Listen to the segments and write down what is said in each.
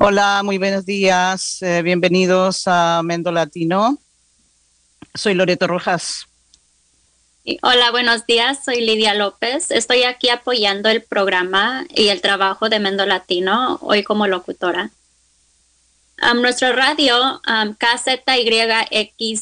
Hola, muy buenos días. Eh, bienvenidos a Mendo Latino. Soy Loreto Rojas. Hola, buenos días. Soy Lidia López. Estoy aquí apoyando el programa y el trabajo de Mendo Latino hoy como locutora. nuestro radio um, y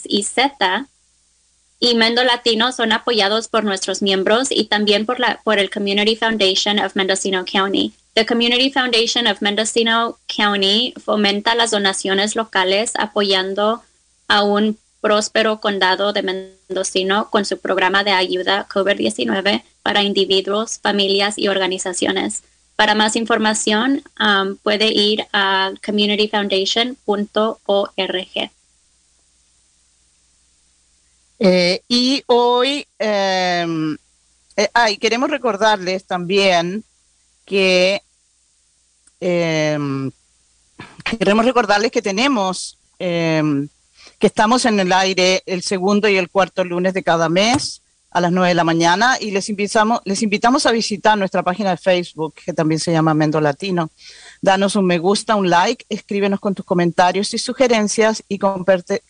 y Mendo Latino son apoyados por nuestros miembros y también por, la, por el Community Foundation of Mendocino County. The Community Foundation of Mendocino County fomenta las donaciones locales apoyando a un próspero condado de Mendocino con su programa de ayuda COVID-19 para individuos, familias y organizaciones. Para más información, um, puede ir a communityfoundation.org. Eh, y hoy em, eh, queremos recordarles también que em, queremos recordarles que tenemos em, que estamos en el aire el segundo y el cuarto lunes de cada mes a las 9 de la mañana y les invitamos, les invitamos a visitar nuestra página de Facebook, que también se llama Mendo Latino. Danos un me gusta, un like, escríbenos con tus comentarios y sugerencias y comparte,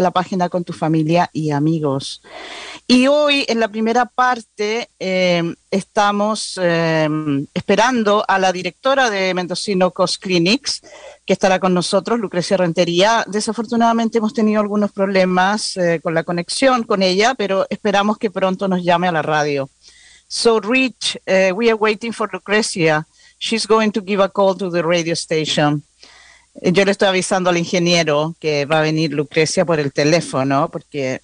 la página con tu familia y amigos. Y hoy en la primera parte em, estamos em, esperando a la directora de Mendocino Cost Clinics, que estará con nosotros, Lucrecia Rentería. Desafortunadamente hemos tenido algunos problemas eh, con la conexión con ella, pero esperamos que pronto nos llame a la radio. So, Rich, eh, we are waiting for Lucrecia. She's going to give a call to the radio station. Eh, yo le estoy avisando al ingeniero que va a venir Lucrecia por el teléfono porque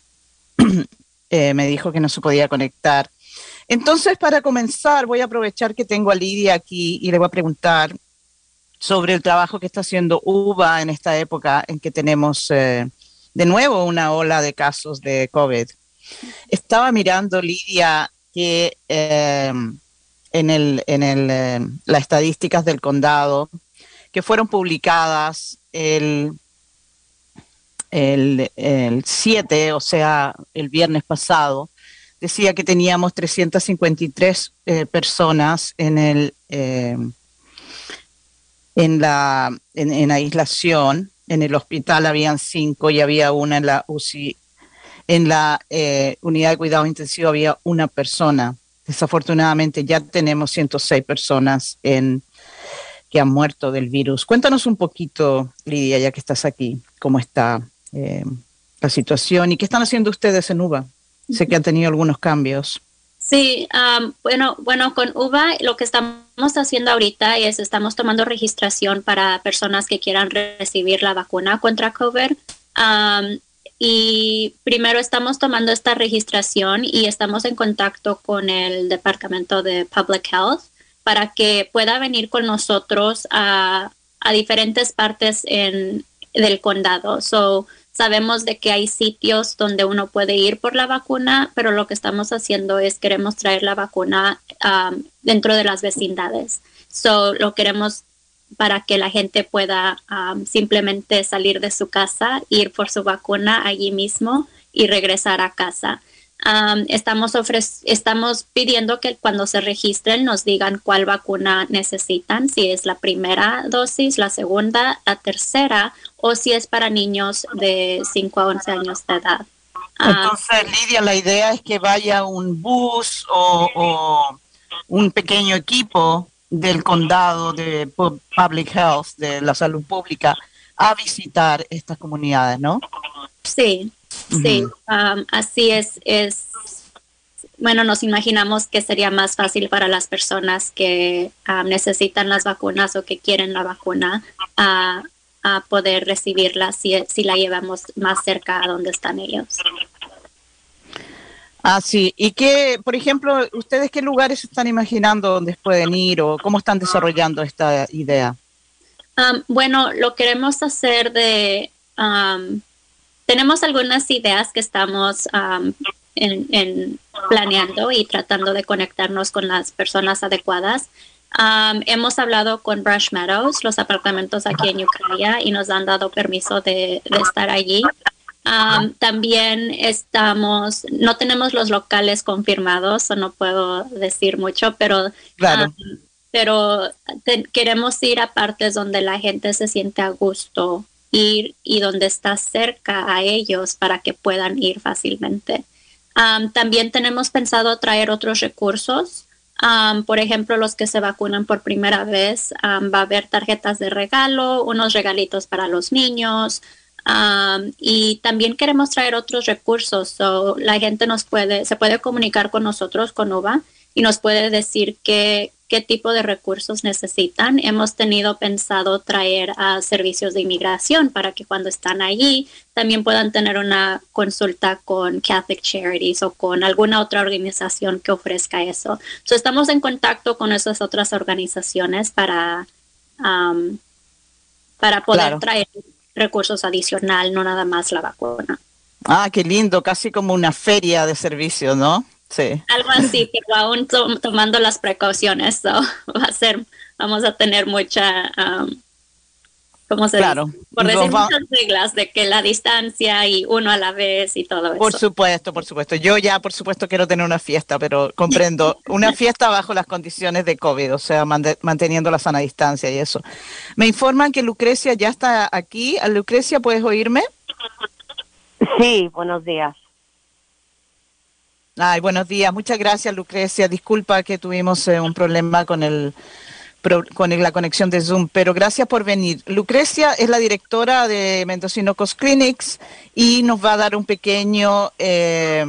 me dijo que no se podía conectar. Entonces, para comenzar, voy a aprovechar que tengo a Lidia aquí y le voy a preguntar sobre el trabajo que está haciendo UBA en esta época en que tenemos eh, de nuevo una ola de casos de COVID. Estaba mirando, Lidia, que eh, en, el, en el, eh, las estadísticas del condado que fueron publicadas el, el, el 7, o sea, el viernes pasado, decía que teníamos 353 personas en el en la en, aislación. En el hospital habían cinco y había una en la UCI. En la eh, unidad de cuidado intensivo había una persona. Desafortunadamente ya tenemos 106 personas en, que han muerto del virus. Cuéntanos un poquito, Lidia, ya que estás aquí, cómo está eh, la situación y qué están haciendo ustedes en UBA. Sé que han tenido algunos cambios. Sí, bueno, bueno, con UVA lo que estamos haciendo ahorita es estamos tomando registración para personas que quieran recibir la vacuna contra COVID. Y primero estamos tomando esta registración y estamos en contacto con el Departamento de Public Health para que pueda venir con nosotros a, a diferentes partes en, del condado. So, Sabemos de que hay sitios donde uno puede ir por la vacuna, pero lo que estamos haciendo es queremos traer la vacuna um, dentro de las vecindades. So, lo queremos para que la gente pueda simplemente salir de su casa, ir por su vacuna allí mismo y regresar a casa estamos, estamos pidiendo que cuando se registren nos digan cuál vacuna necesitan, si es la primera dosis, la segunda, la tercera o si es para niños de 5 a 11 años de edad. Entonces, Lidia, la idea es que vaya un bus o, un pequeño equipo del condado de Public Health, de la salud pública, a visitar estas comunidades, ¿no? Sí, Sí, um, así es, es, bueno, nos imaginamos que sería más fácil para las personas que um, necesitan las vacunas o que quieren la vacuna a, poder recibirla si, si la llevamos más cerca a donde están ellos. Ah, sí. ¿Y qué, por ejemplo, ustedes qué lugares están imaginando donde pueden ir o cómo están desarrollando esta idea? Um, bueno, lo queremos hacer de tenemos algunas ideas que estamos en, planeando y tratando de conectarnos con las personas adecuadas. hemos hablado con Brush Meadows, los apartamentos aquí en Ucrania, y nos han dado permiso de, estar allí. También estamos, no tenemos los locales confirmados, o no puedo decir mucho, pero pero queremos ir a partes donde la gente se siente a gusto ir y donde está cerca a ellos para que puedan ir fácilmente. también tenemos pensado traer otros recursos. por ejemplo, los que se vacunan por primera vez, va a haber tarjetas de regalo, unos regalitos para los niños, y también queremos traer otros recursos. la gente nos puede, se puede comunicar con nosotros, con UVA, y nos puede decir qué, qué tipo de recursos necesitan. Hemos tenido pensado traer a servicios de inmigración para que cuando están allí también puedan tener una consulta con Catholic Charities o con alguna otra organización que ofrezca eso. So, estamos en contacto con esas otras organizaciones para, para poder traer recursos adicional, no nada más la vacuna. Ah, qué lindo, casi como una feria de servicios, ¿no? Sí. Algo así, pero aún tomando las precauciones, va a ser, vamos a tener mucha, um, ¿cómo se claro. dice? Por decir muchas reglas de que la distancia y uno a la vez y todo eso. Por supuesto, por supuesto. Yo ya, por supuesto, quiero tener una fiesta, pero comprendo, una fiesta bajo las condiciones de COVID, o sea, manteniendo la sana distancia y eso. Me informan que Lucrecia ya está aquí. Lucrecia, ¿puedes oírme? Sí, buenos días. Ay, buenos días. Muchas gracias, Lucrecia. Disculpa que tuvimos eh, un problema con el con la conexión de Zoom, pero gracias por venir. Lucrecia es la directora de Mendocinocos Clinics y nos va a dar un pequeño eh,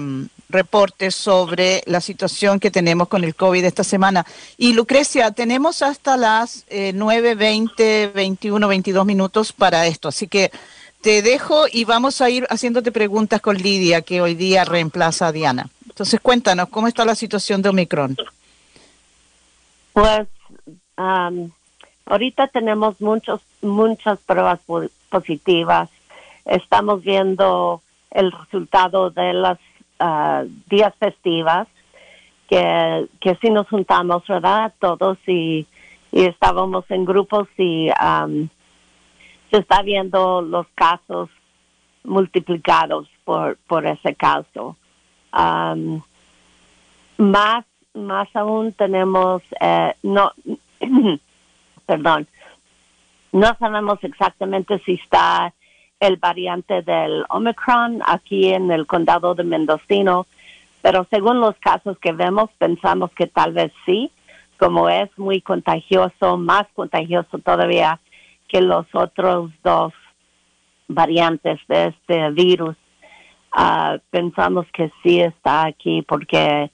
reporte sobre la situación que tenemos con el COVID esta semana. Y Lucrecia, tenemos hasta las eh, 9, 20, 21, 22 minutos para esto, así que te dejo y vamos a ir haciéndote preguntas con Lidia, que hoy día reemplaza a Diana. Entonces cuéntanos, ¿cómo está la situación de Omicron? Pues ahorita tenemos muchos, muchas pruebas positivas. Estamos viendo el resultado de las uh, días festivas, que, que sí nos juntamos, ¿verdad? Todos y, y estábamos en grupos y se está viendo los casos multiplicados por, por ese caso. más, más aún tenemos, eh, no, perdón, no sabemos exactamente si está el variante del Omicron aquí en el condado de Mendocino, pero según los casos que vemos, pensamos que tal vez sí, como es muy contagioso, más contagioso todavía que los otros dos variantes de este virus. Ah, pensamos que sí está aquí porque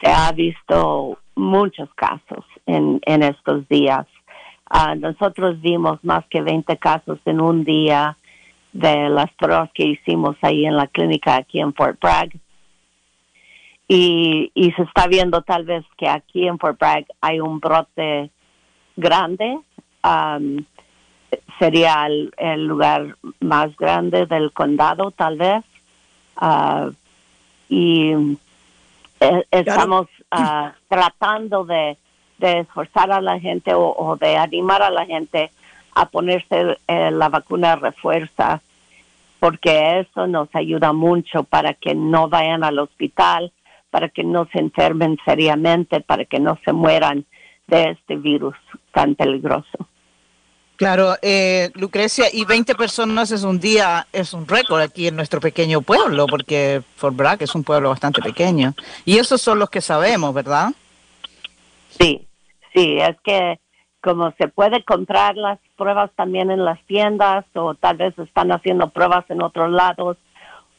se ha visto muchos casos en, en estos días. Ah, nosotros vimos más que 20 casos en un día de las pruebas que hicimos ahí en la clínica aquí en Fort Bragg. Y, y se está viendo tal vez que aquí en Fort Bragg hay un brote grande. sería el, lugar más grande del condado, tal vez. Ah, y eh, estamos ah, tratando de de esforzar a la gente o, de animar a la gente a ponerse eh, la vacuna refuerza, porque eso nos ayuda mucho para que no vayan al hospital, para que no se enfermen seriamente, para que no se mueran de este virus tan peligroso. Claro, eh, Lucrecia, y 20 personas es un día, es un récord aquí en nuestro pequeño pueblo, porque Fort Bragg es un pueblo bastante pequeño. Y esos son los que sabemos, ¿verdad? Sí, sí, es que como se puede comprar las pruebas también en las tiendas o tal vez están haciendo pruebas en otros lados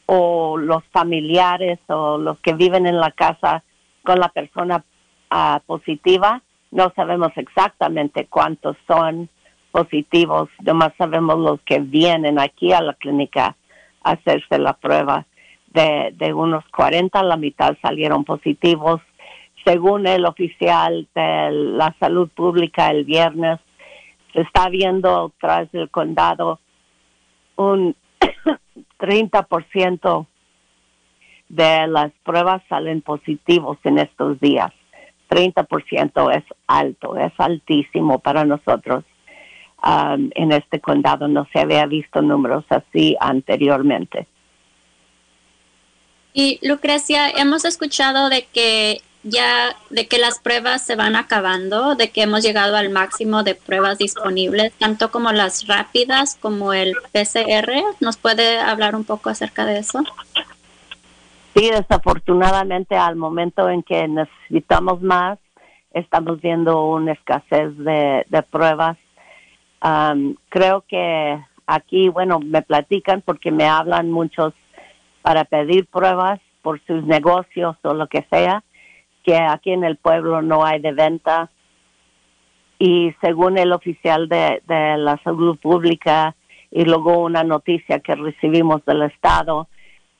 o los familiares o los que viven en la casa con la persona ah, positiva, no sabemos exactamente cuántos son positivos, nomás sabemos los que vienen aquí a la clínica a hacerse la prueba. De, de unos 40, la mitad salieron positivos según el oficial de la salud pública el viernes, se está viendo tras el condado un 30% de las pruebas salen positivos en estos días. 30% es alto, es altísimo para nosotros. Um, en este condado no se había visto números así anteriormente. Y Lucrecia, hemos escuchado de que ya de que las pruebas se van acabando, de que hemos llegado al máximo de pruebas disponibles, tanto como las rápidas como el PCR. ¿Nos puede hablar un poco acerca de eso? Sí, desafortunadamente al momento en que necesitamos más, estamos viendo una escasez de, pruebas. creo que aquí, bueno, me platican porque me hablan muchos para pedir pruebas por sus negocios o lo que sea que aquí en el pueblo no hay de venta y según el oficial de, la salud pública y luego una noticia que recibimos del Estado,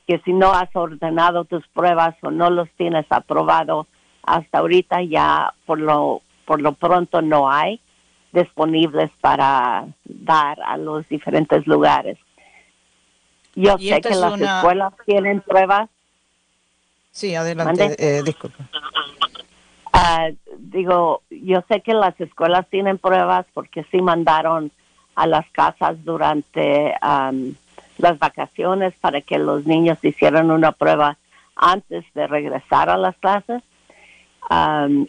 que si no has ordenado tus pruebas o no los tienes aprobado hasta ahorita ya por lo, por lo pronto no hay disponibles para dar a los diferentes lugares. Yo sé que las escuelas tienen pruebas, Sí, adelante, eh, disculpa. Ah, digo, yo sé que las escuelas tienen pruebas porque sí mandaron a las casas durante las vacaciones para que los niños hicieran una prueba antes de regresar a las clases.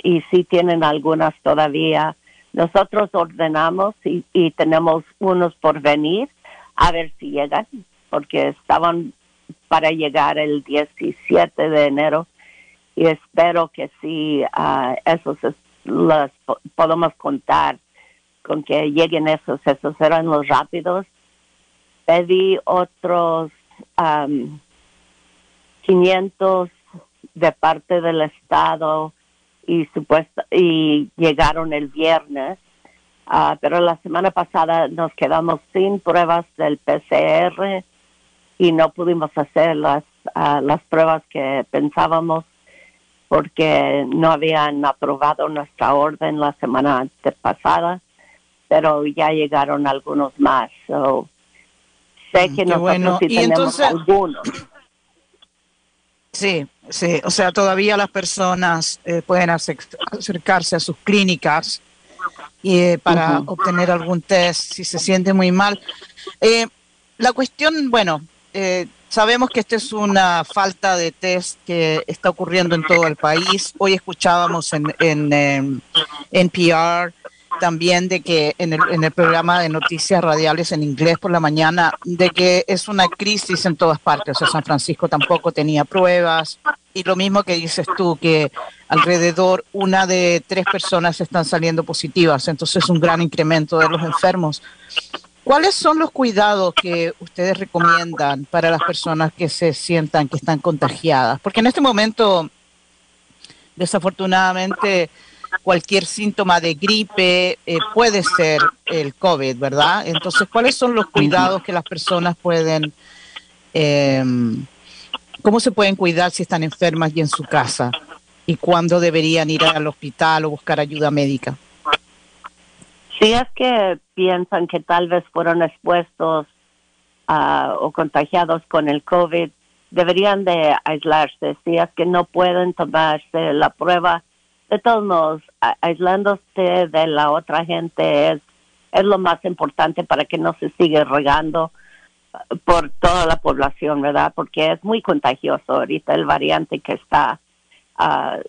y sí tienen algunas todavía. Nosotros ordenamos y, y tenemos unos por venir a ver si llegan, porque estaban para llegar el 17 de enero y espero que sí, uh, esos los podemos contar con que lleguen esos, esos eran los rápidos. Pedí otros 500 de parte del Estado y supuesto y llegaron el viernes, ah, pero la semana pasada nos quedamos sin pruebas del PCR y no pudimos hacer las, ah, las pruebas que pensábamos porque no habían aprobado nuestra orden la semana pasada, pero ya llegaron algunos más. sé mm, que nosotros bueno. sí tenemos algunos. Sí, sí, o sea, todavía las personas eh, pueden acercarse a sus clínicas y, eh, para obtener algún test si se siente muy mal. Eh, la cuestión, bueno, eh, sabemos que esta es una falta de test que está ocurriendo en todo el país. Hoy escuchábamos en, en, NPR también de que en el, en el programa de noticias radiales en inglés por la mañana, de que es una crisis en todas partes. O sea, San Francisco tampoco tenía pruebas. Y lo mismo que dices tú, que alrededor una de tres personas están saliendo positivas. Entonces es un gran incremento de los enfermos. ¿Cuáles son los cuidados que ustedes recomiendan para las personas que se sientan que están contagiadas? Porque en este momento, desafortunadamente, cualquier síntoma de gripe eh, puede ser el COVID, ¿verdad? Entonces, ¿cuáles son los cuidados que las personas pueden, em, cómo se pueden cuidar si están enfermas y en su casa? ¿Y cuándo deberían ir al hospital o buscar ayuda médica? Si es que piensan que tal vez fueron expuestos uh, o contagiados con el COVID, deberían de aislarse. Si es que no pueden tomarse la prueba, de todos modos, aislándose de la otra gente es, es lo más importante para que no se siga regando uh, por toda la población, ¿verdad? Porque es muy contagioso ahorita el variante que está uh,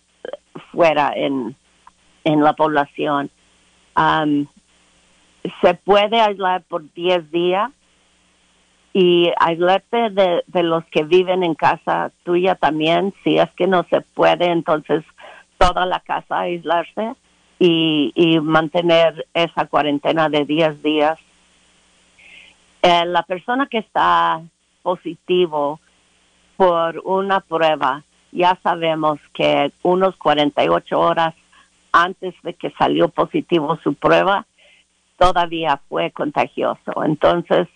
fuera en, en la población. Se puede aislar por 10 días y aislarte de, de, los que viven en casa tuya también. Si es que no se puede, entonces toda la casa aislarse y, y mantener esa cuarentena de 10 días. Eh, la persona que está positivo por una prueba, ya sabemos que unos 48 horas antes de que salió positivo su prueba, todavía fue contagioso. Entonces,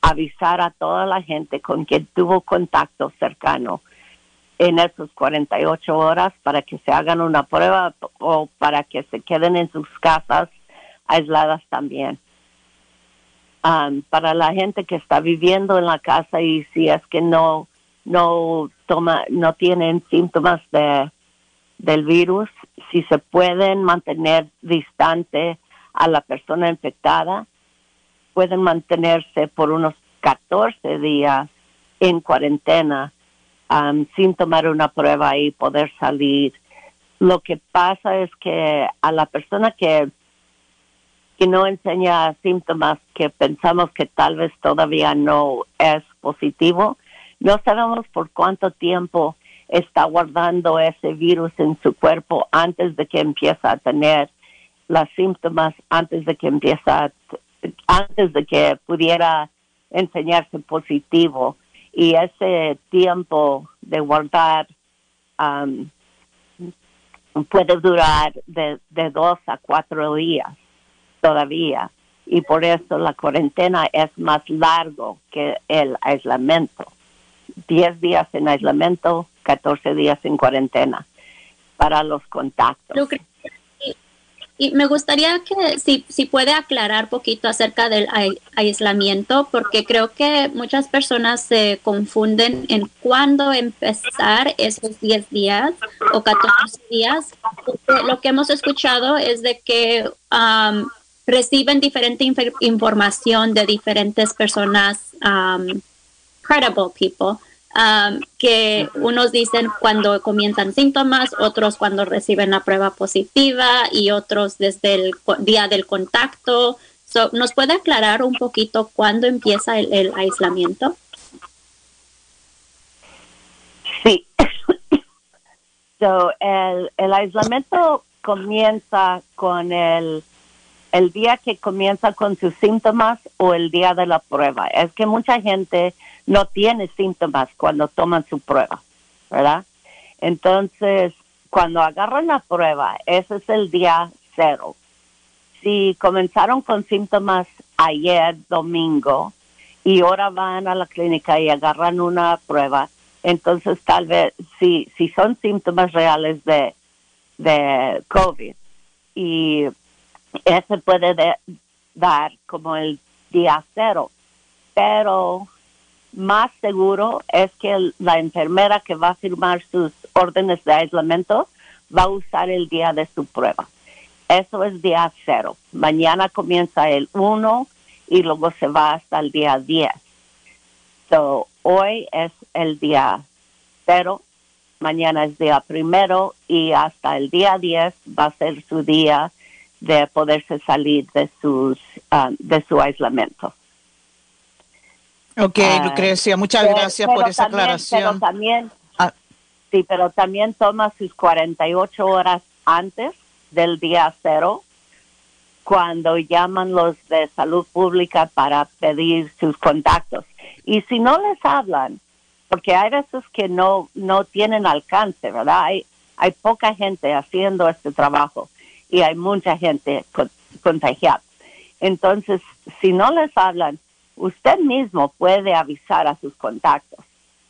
avisar a toda la gente con quien tuvo contacto cercano en esas 48 horas para que se hagan una prueba o para que se queden en sus casas aisladas también. Um, para la gente que está viviendo en la casa y si es que no no toma no tienen síntomas de del virus si se pueden mantener distante a la persona infectada, pueden mantenerse por unos 14 días en cuarentena um, sin tomar una prueba y poder salir. Lo que pasa es que a la persona que, que no enseña síntomas que pensamos que tal vez todavía no es positivo, no sabemos por cuánto tiempo está guardando ese virus en su cuerpo antes de que empiece a tener los síntomas, antes de que empieza, antes de que pudiera enseñarse positivo. Y ese tiempo de guardar um, puede durar de, de dos a cuatro días todavía. Y por eso la cuarentena es más largo que el aislamiento. Diez días en aislamiento, 14 días en cuarentena para los contactos. Y me gustaría que si, si puede aclarar poquito acerca del aislamiento, porque creo que muchas personas se confunden en cuándo empezar esos 10 días o 14 días. lo que hemos escuchado es de que reciben diferente información de diferentes personas, credible people Um, que unos dicen cuando comienzan síntomas, otros cuando reciben la prueba positiva y otros desde el día del contacto. ¿Nos puede aclarar un poquito cuándo empieza el, aislamiento? Sí. el, el aislamiento comienza con el el día que comienza con sus síntomas o el día de la prueba. Es que mucha gente no tiene síntomas cuando toman su prueba, ¿verdad? Entonces, cuando agarran la prueba, ese es el día cero. Si comenzaron con síntomas ayer, domingo, y ahora van a la clínica y agarran una prueba, entonces tal vez, si, si son síntomas reales de, de COVID y ese puede dar como el día cero, pero más seguro es que la enfermera que va a firmar sus órdenes de aislamiento va a usar el día de su prueba. Eso es día cero. Mañana comienza el uno y luego se va hasta el día 10. So, hoy es el día cero, mañana es día primero y hasta el día 10 va a ser su día de poderse salir de sus ah, de su aislamiento. Ok, ah, Lucrecia, muchas gracias por esa aclaración. Pero también, ah. sí, pero también toma sus 48 horas antes del día cero, cuando llaman los de salud pública para pedir sus contactos. Y si no les hablan, porque hay veces que no, no tienen alcance, ¿verdad? Hay, hay poca gente haciendo este trabajo y hay mucha gente contagiada. Entonces, si no les hablan, usted mismo puede avisar a sus contactos.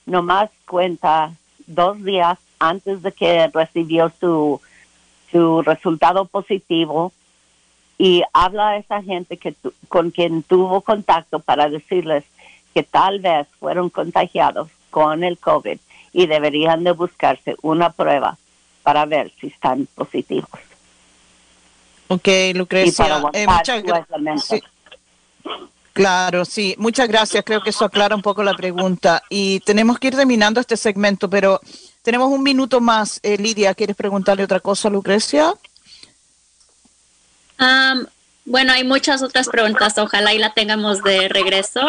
Nomás cuenta dos días antes de que recibió su, su resultado positivo y habla a esa gente que con quien tuvo contacto para decirles que tal vez fueron contagiados con el COVID y deberían de buscarse una prueba para ver si están positivos. Ok, Lucrecia. Eh, muchas gracias. Claro, sí, muchas gracias. Creo que eso aclara un poco la pregunta. Y tenemos que ir terminando este segmento, pero tenemos un minuto más. Eh, Lidia, ¿quieres preguntarle otra cosa a Lucrecia? bueno, hay muchas otras preguntas. Ojalá y la tengamos de regreso.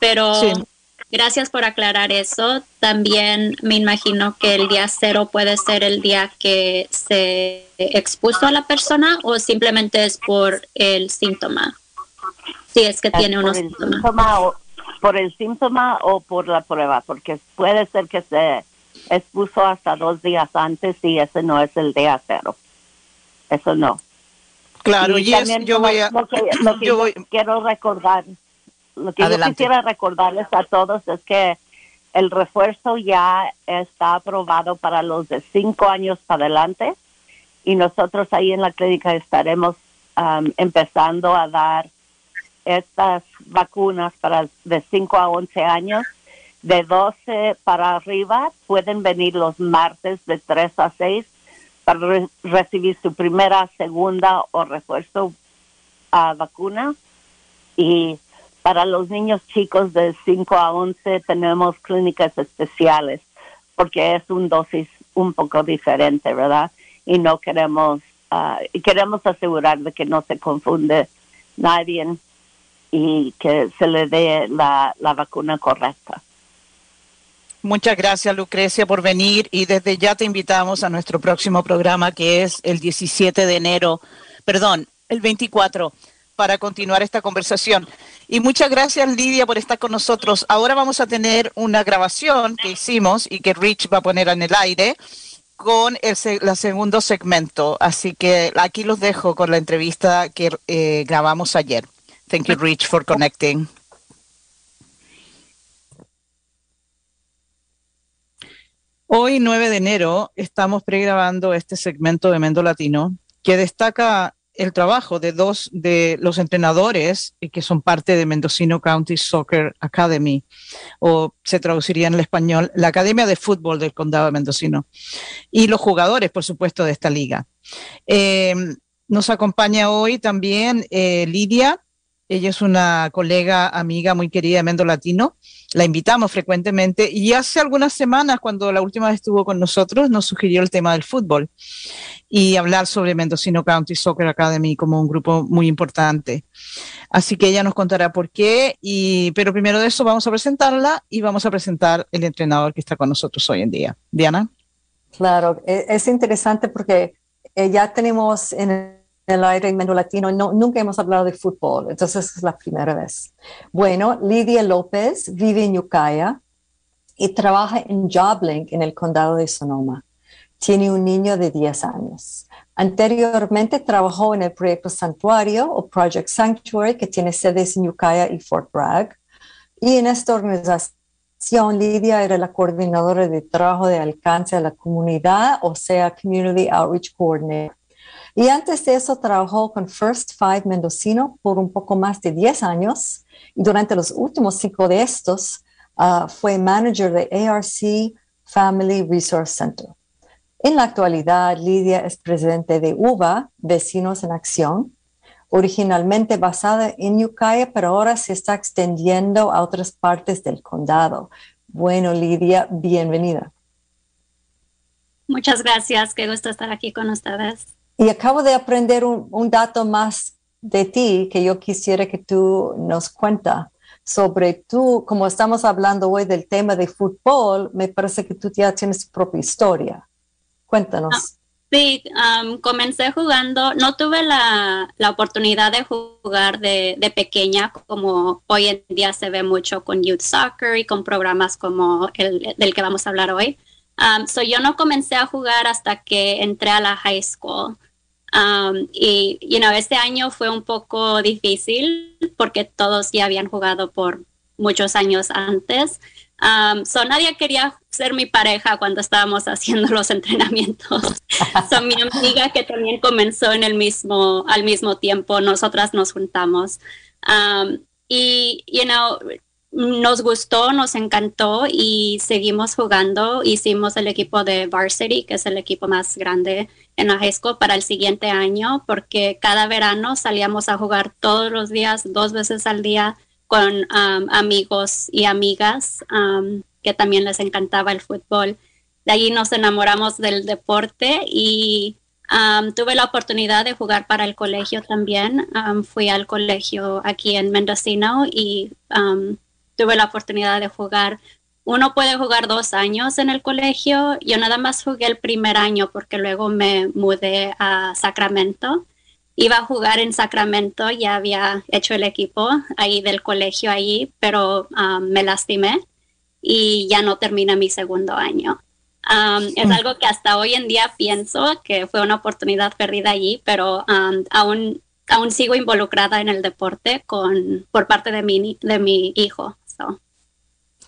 pero Gracias por aclarar eso. También me imagino que el día cero puede ser el día que se expuso a la persona o simplemente es por el síntoma. Si es que tiene unos síntomas. por el síntoma o por la prueba, porque puede ser que se expuso hasta dos días antes y ese no es el día cero. Eso no. Claro, y, yo voy a... yo quiero recordar lo que yo quisiera recordarles a todos es que el refuerzo ya está aprobado para los de cinco años para adelante y nosotros ahí en la clínica estaremos um, empezando a dar estas vacunas para de 5 a 11 años. De 12 para arriba pueden venir los martes de 3 a 6 para recibir su primera, segunda o refuerzo a vacuna. Y para los niños chicos de 5 a 11 tenemos clínicas especiales porque es un dosis un poco diferente, ¿verdad? Y no queremos, uh, queremos asegurar de que no se confunde nadie y que se le dé la, la vacuna correcta. Muchas gracias, Lucrecia, por venir y desde ya te invitamos a nuestro próximo programa que es el 17 de enero, perdón, el 24 para continuar esta conversación. Y muchas gracias, Lidia, por estar con nosotros. Ahora vamos a tener una grabación que hicimos y que Rich va a poner en el aire con el, segundo segmento. Así que aquí los dejo con la entrevista que eh, grabamos ayer. Thank you, Rich, for connecting. Hoy, 9 de enero, estamos pregrabando este segmento de Mendo Latino que destaca el trabajo de dos de los entrenadores que son parte de Mendocino County Soccer Academy, o se traduciría en el español, la Academia de Fútbol del Condado de Mendocino, y los jugadores, por supuesto, de esta liga. Eh, nos acompaña hoy también eh, Lidia, ella es una colega, amiga muy querida de Mendo Latino. La invitamos frecuentemente y hace algunas semanas, cuando la última vez estuvo con nosotros, nos sugirió el tema del fútbol y hablar sobre Mendocino County Soccer Academy como un grupo muy importante. Así que ella nos contará por qué, pero primero de eso vamos a presentarla y vamos a presentar el entrenador que está con nosotros hoy en día. Diana. Claro, e, es interesante porque eh, ya tenemos en el aire en Latino, no, nunca hemos hablado de fútbol, entonces es la primera vez. Bueno, Lidia López vive en Ucaya y trabaja en JobLink en el condado de Sonoma. Tiene un niño de 10 años. Anteriormente trabajó en el proyecto Santuario o Project Sanctuary, que tiene sedes en Ucaya y Fort Bragg. Y en esta organización, Lidia era la coordinadora de trabajo de alcance a la comunidad, o sea, Community Outreach Coordinator. Y antes de eso trabajó con First Five Mendocino por un poco más de 10 años y durante los últimos cinco de estos uh, fue manager de ARC Family Resource Center. En la actualidad, Lidia es presidente de UVA, Vecinos en Acción, originalmente basada en Ukiah, pero ahora se está extendiendo a otras partes del condado. Bueno, Lidia, bienvenida. Muchas gracias, qué gusto estar aquí con ustedes. Y acabo de aprender un, dato más de ti que yo quisiera que tú nos cuenta sobre tú, como estamos hablando hoy del tema de fútbol, me parece que tú ya tienes tu propia historia. Cuéntanos. Ah, sí, comencé jugando, no tuve la, oportunidad de jugar de, pequeña como hoy en día se ve mucho con Youth Soccer y con programas como el del que vamos a hablar hoy. so yo no comencé a jugar hasta que entré a la high school. Um, y, you know, este año fue un poco difícil porque todos ya habían jugado por muchos años antes. Um, so nadie quería ser mi pareja cuando estábamos haciendo los entrenamientos. Son mi amiga que también comenzó en el mismo, al mismo tiempo, nosotras nos juntamos. Um, y, you know, nos gustó, nos encantó y seguimos jugando. Hicimos el equipo de Varsity, que es el equipo más grande en la para el siguiente año, porque cada verano salíamos a jugar todos los días, dos veces al día, con um, amigos y amigas um, que también les encantaba el fútbol. De allí nos enamoramos del deporte y um, tuve la oportunidad de jugar para el colegio también. fui al colegio aquí en Mendocino y tuve la oportunidad de jugar. Uno puede jugar dos años en el colegio. Yo nada más jugué el primer año porque luego me mudé a Sacramento. Iba a jugar en Sacramento, ya había hecho el equipo ahí del colegio ahí, pero um, me lastimé y ya no termina mi segundo año. Um, es mm. algo que hasta hoy en día pienso que fue una oportunidad perdida allí, pero um, aún, aún sigo involucrada en el deporte con, por parte de mi, de mi hijo.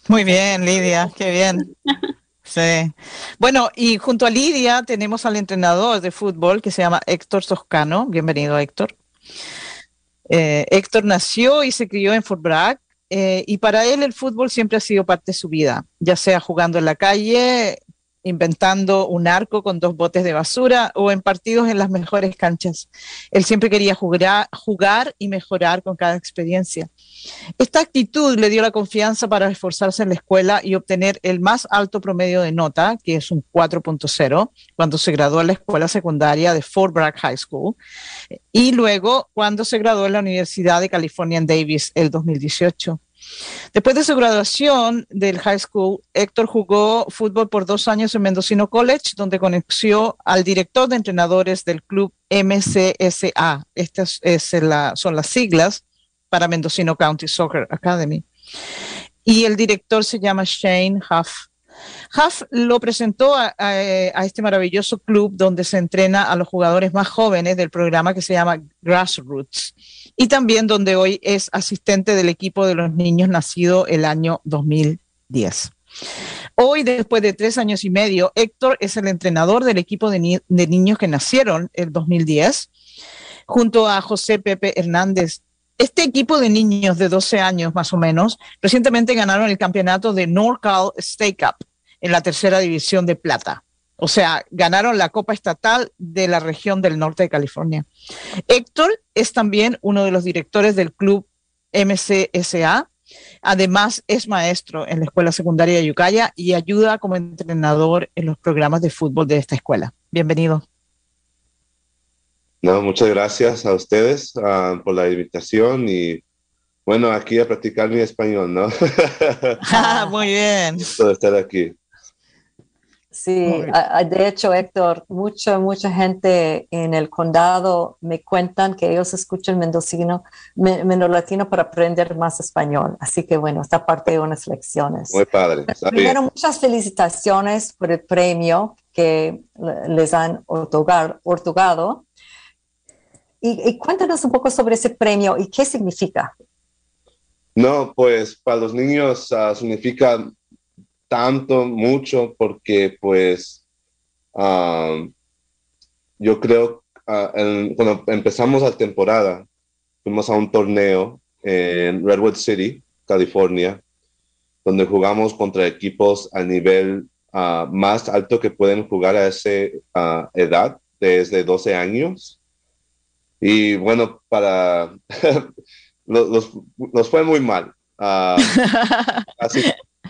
Muy bien, Lidia, qué bien. Sí. Bueno, y junto a Lidia tenemos al entrenador de fútbol que se llama Héctor Toscano. Bienvenido, Héctor. Eh, Héctor nació y se crió en Fort Bragg eh, y para él el fútbol siempre ha sido parte de su vida, ya sea jugando en la calle inventando un arco con dos botes de basura o en partidos en las mejores canchas. Él siempre quería jugar, y mejorar con cada experiencia. Esta actitud le dio la confianza para esforzarse en la escuela y obtener el más alto promedio de nota, que es un 4.0, cuando se graduó en la escuela secundaria de Fort Bragg High School, y luego cuando se graduó en la Universidad de California en Davis el 2018. Después de su graduación del high school, Héctor jugó fútbol por dos años en Mendocino College, donde conoció al director de entrenadores del club MCSA. Estas son las siglas para Mendocino County Soccer Academy. Y el director se llama Shane Huff. Huff lo presentó a, este maravilloso club donde se entrena a los jugadores más jóvenes del programa que se llama Grassroots y también donde hoy es asistente del equipo de los niños nacido el año 2010. Hoy, después de tres años y medio, Héctor es el entrenador del equipo de, de niños que nacieron el 2010, junto a José Pepe Hernández este equipo de niños de 12 años más o menos recientemente ganaron el campeonato de NorCal State Cup en la tercera división de plata. O sea, ganaron la Copa Estatal de la región del norte de California. Héctor es también uno de los directores del club MCSA. Además, es maestro en la escuela secundaria de Yucaya y ayuda como entrenador en los programas de fútbol de esta escuela. Bienvenido. No, muchas gracias a ustedes uh, por la invitación y bueno, aquí a practicar mi español, ¿no? ah, muy bien. Por estar aquí. Sí, de hecho, Héctor, mucha, mucha gente en el condado me cuentan que ellos escuchan mendocino, latino para aprender más español. Así que bueno, esta parte de unas lecciones. Muy padre. Primero, muchas felicitaciones por el premio que les han otorgado y, cuéntanos un poco sobre ese premio y qué significa. No, pues para los niños ah, significa tanto, mucho, porque pues ah, yo creo, uh, cuando empezamos la temporada, fuimos a un torneo en Redwood City, California, donde jugamos contra equipos a nivel más alto que pueden jugar a esa edad, desde 12 años. Y bueno, para los, fue muy mal. Uh,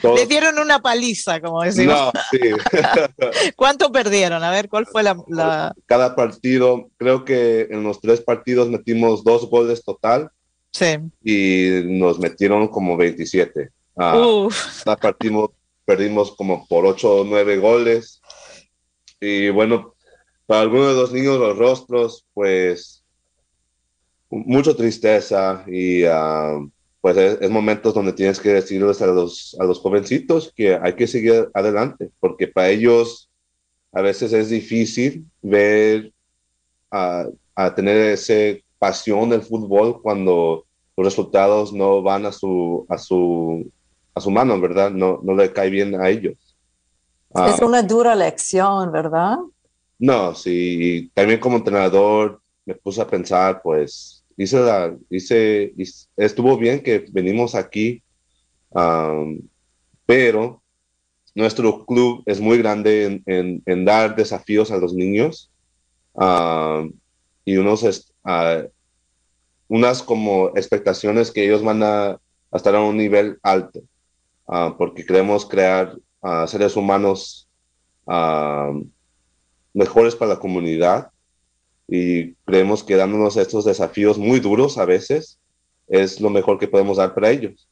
Le dieron una paliza, como decimos. No, sí. ¿Cuánto perdieron? A ver, ¿cuál fue la, Cada partido, creo que en los tres partidos metimos dos goles total. Sí. Y nos metieron como 27. Uh, cada partido perdimos como por 8 o 9 goles. Y bueno, para algunos de los niños los rostros, pues mucha tristeza y ah, pues es, momentos donde tienes que decirles a los, a los jovencitos que hay que seguir adelante, porque para ellos a veces es difícil ver a, tener esa pasión del fútbol cuando los resultados no van a su, a su, a su mano, ¿verdad? No, no le cae bien a ellos. es ah. una dura lección, ¿verdad? No, sí, también como entrenador me puse a pensar, pues, hice la, hice, estuvo bien que venimos aquí, pero nuestro club es muy grande en, dar desafíos a los niños y unos, unas como expectaciones que ellos van a, estar a un nivel alto, porque queremos crear seres humanos mejores para la comunidad y creemos que dándonos estos desafíos muy duros a veces es lo mejor que podemos dar para ellos.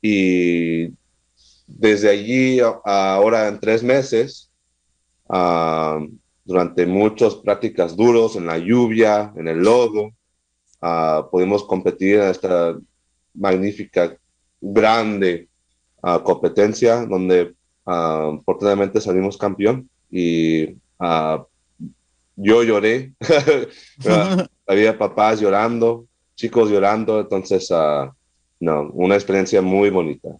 y desde allí, ahora en tres meses, durante muchas prácticas duros en la lluvia, en el lodo, uh, pudimos competir en esta magnífica, grande competencia donde afortunadamente salimos campeón y yo lloré, había papás llorando, chicos llorando, entonces, uh, no, una experiencia muy bonita.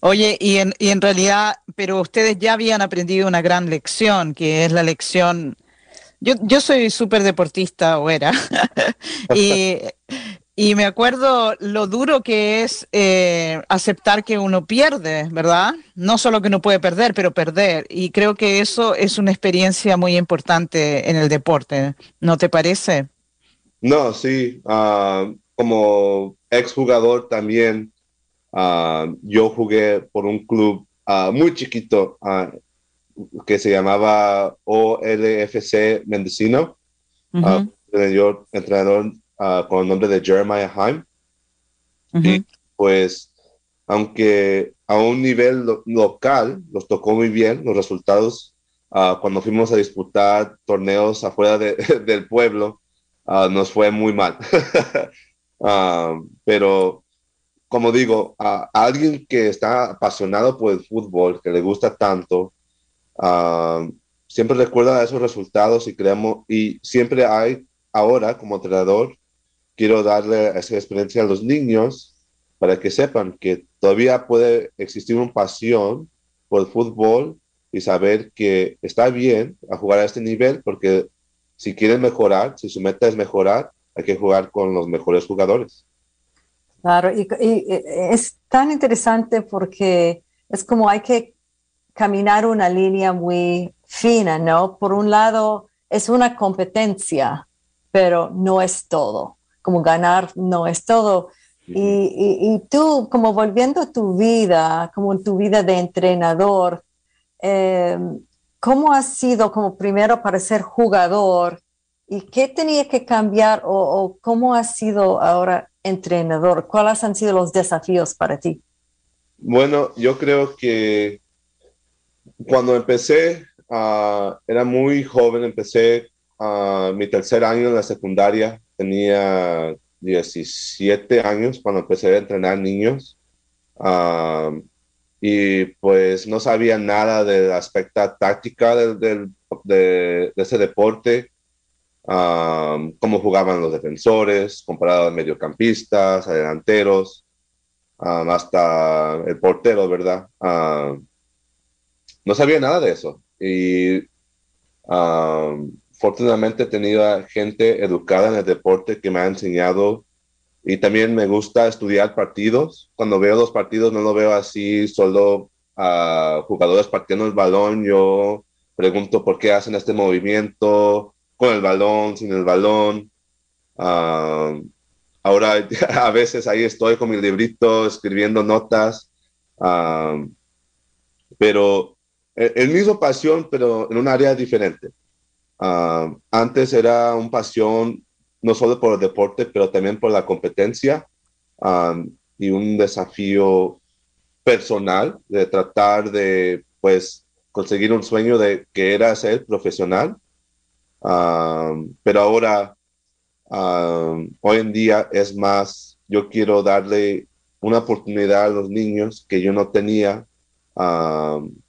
Oye, y en, y en realidad, pero ustedes ya habían aprendido una gran lección, que es la lección, yo, yo soy súper deportista o era, y, Y me acuerdo lo duro que es eh, aceptar que uno pierde, ¿verdad? No solo que no puede perder, pero perder. Y creo que eso es una experiencia muy importante en el deporte, ¿no te parece? No, sí. Uh, como exjugador también, uh, yo jugué por un club uh, muy chiquito que se llamaba OLFC Mendocino. yo entrenador Ah, con el nombre de Jeremiah Heim. Y pues, aunque a un nivel local nos tocó muy bien los resultados, uh, cuando fuimos a disputar torneos afuera de, del pueblo, uh, nos fue muy mal. pero, como digo, a alguien que está apasionado por el fútbol, que le gusta tanto, siempre recuerda esos resultados y creemos, y siempre hay ahora como entrenador quiero darle esa experiencia a los niños para que sepan que todavía puede existir una pasión por el fútbol y saber que está bien a jugar a este nivel porque si quieren mejorar, si su meta es mejorar, hay que jugar con los mejores jugadores. Claro, y, es tan interesante porque es como hay que caminar una línea muy fina, ¿no? Por un lado, es una competencia, pero no es todo como ganar no es todo. Y, tú, como volviendo a tu vida, como tu vida de entrenador, em, ¿cómo has sido como primero para ser jugador? ¿Y qué tenía que cambiar o, cómo has sido ahora entrenador? ¿Cuáles han sido los desafíos para ti? Bueno, yo creo que cuando empecé, uh, era muy joven, empecé uh, mi tercer año en la secundaria tenía 17 años cuando empecé a entrenar niños. y pues no sabía nada del aspecto táctica de, ese deporte, cómo jugaban los defensores, comparado a mediocampistas, a delanteros, hasta el portero, ¿verdad? no sabía nada de eso. Y Afortunadamente he tenido gente educada en el deporte que me ha enseñado y también me gusta estudiar partidos. Cuando veo los partidos no lo veo así solo a jugadores partiendo el balón. Yo pregunto por qué hacen este movimiento con el balón, sin el balón. Ah, ahora a veces ahí estoy con mi librito escribiendo notas. Pero el, el mismo pasión, pero en un área diferente. Ah, antes era un pasión no solo por el deporte, pero también por la competencia ah, y un desafío personal de tratar de, pues, conseguir un sueño de que era ser profesional. Ah, pero ahora, hoy en día es más, yo quiero darle una oportunidad a los niños que yo no tenía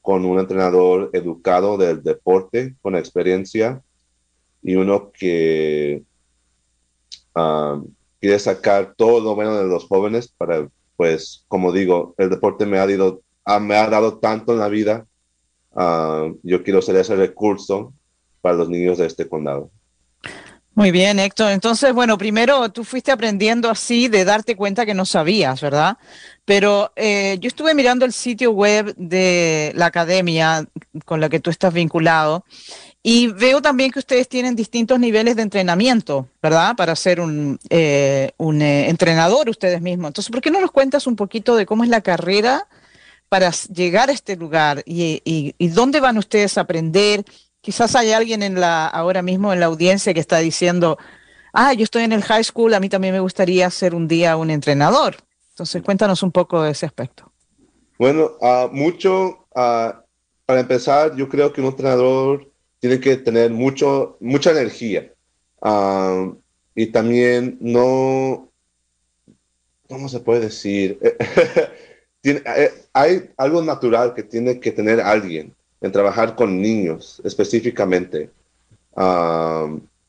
con un entrenador educado del deporte, con experiencia, y uno que quiere sacar todo lo bueno de los jóvenes para, pues, como digo, el deporte me ha, dado, me ha dado tanto en la vida, yo quiero ser ese recurso para los niños de este condado. Muy bien, Héctor. Entonces, bueno, primero tú fuiste aprendiendo así de darte cuenta que no sabías, ¿verdad? Pero eh, yo estuve mirando el sitio web de la academia con la que tú estás vinculado y veo también que ustedes tienen distintos niveles de entrenamiento, ¿verdad? Para ser un, eh, eh, entrenador ustedes mismos. Entonces, ¿por qué no nos cuentas un poquito de cómo es la carrera para llegar a este lugar y dónde van ustedes a aprender? Quizás hay alguien en la, ahora mismo en la audiencia que está diciendo, ah, yo estoy en el high school, a mí también me gustaría ser un día un entrenador. Entonces, cuéntanos un poco de ese aspecto. Bueno, uh, mucho, uh, para empezar, yo creo que un entrenador tiene que tener mucho, mucha energía uh, y también no, ¿cómo se puede decir? eh, hay algo natural que tiene que tener alguien en trabajar con niños específicamente.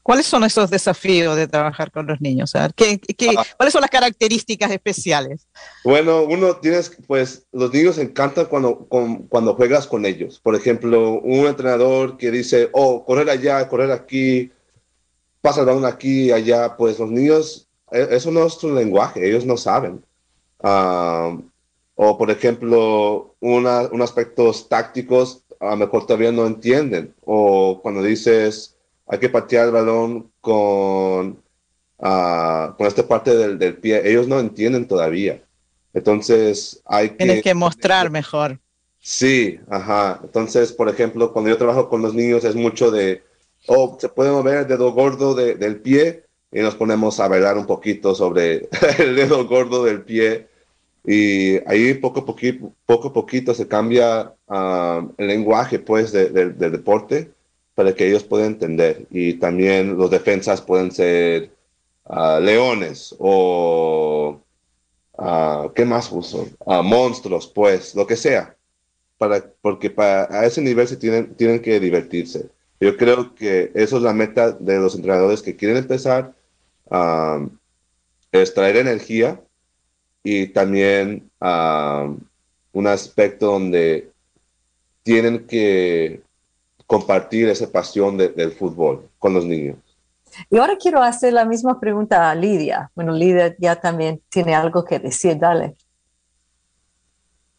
¿Cuáles son esos desafíos de trabajar con los niños? ¿qué, ah. cuáles son las características especiales? Bueno, uno tienes, pues los niños encantan cuando, cuando juegas con ellos. Por ejemplo, un entrenador que dice, oh, correr allá, correr aquí, pasa el balón aquí, allá, pues los niños e, eso no es su lenguaje, ellos no saben. O, por ejemplo, una, un aspectos tácticos a lo mejor todavía no entienden. O cuando dices, hay que patear el balón con, uh, con esta parte del, del, pie, ellos no entienden todavía. Entonces, hay que... Tienes que mostrar mejor. Sí, ajá. Entonces, por ejemplo, cuando yo trabajo con los niños es mucho de, oh, se puede mover el dedo gordo de, del pie y nos ponemos a bailar un poquito sobre el dedo gordo del pie y ahí poco a poquito, poco poquito se cambia ah, el lenguaje pues del deporte para que ellos puedan entender. Y también los defensas pueden ser ah, leones o, uh, ¿qué más uso? monstruos, pues, lo que sea. Para, porque para, a ese nivel se tienen, tienen que divertirse. Yo creo que eso es la meta de los entrenadores que quieren empezar a extraer energía y también un aspecto donde tienen que compartir esa pasión del fútbol con los niños. Y ahora quiero hacer la misma pregunta a Lidia. Bueno, Lidia ya también tiene algo que decir, dale.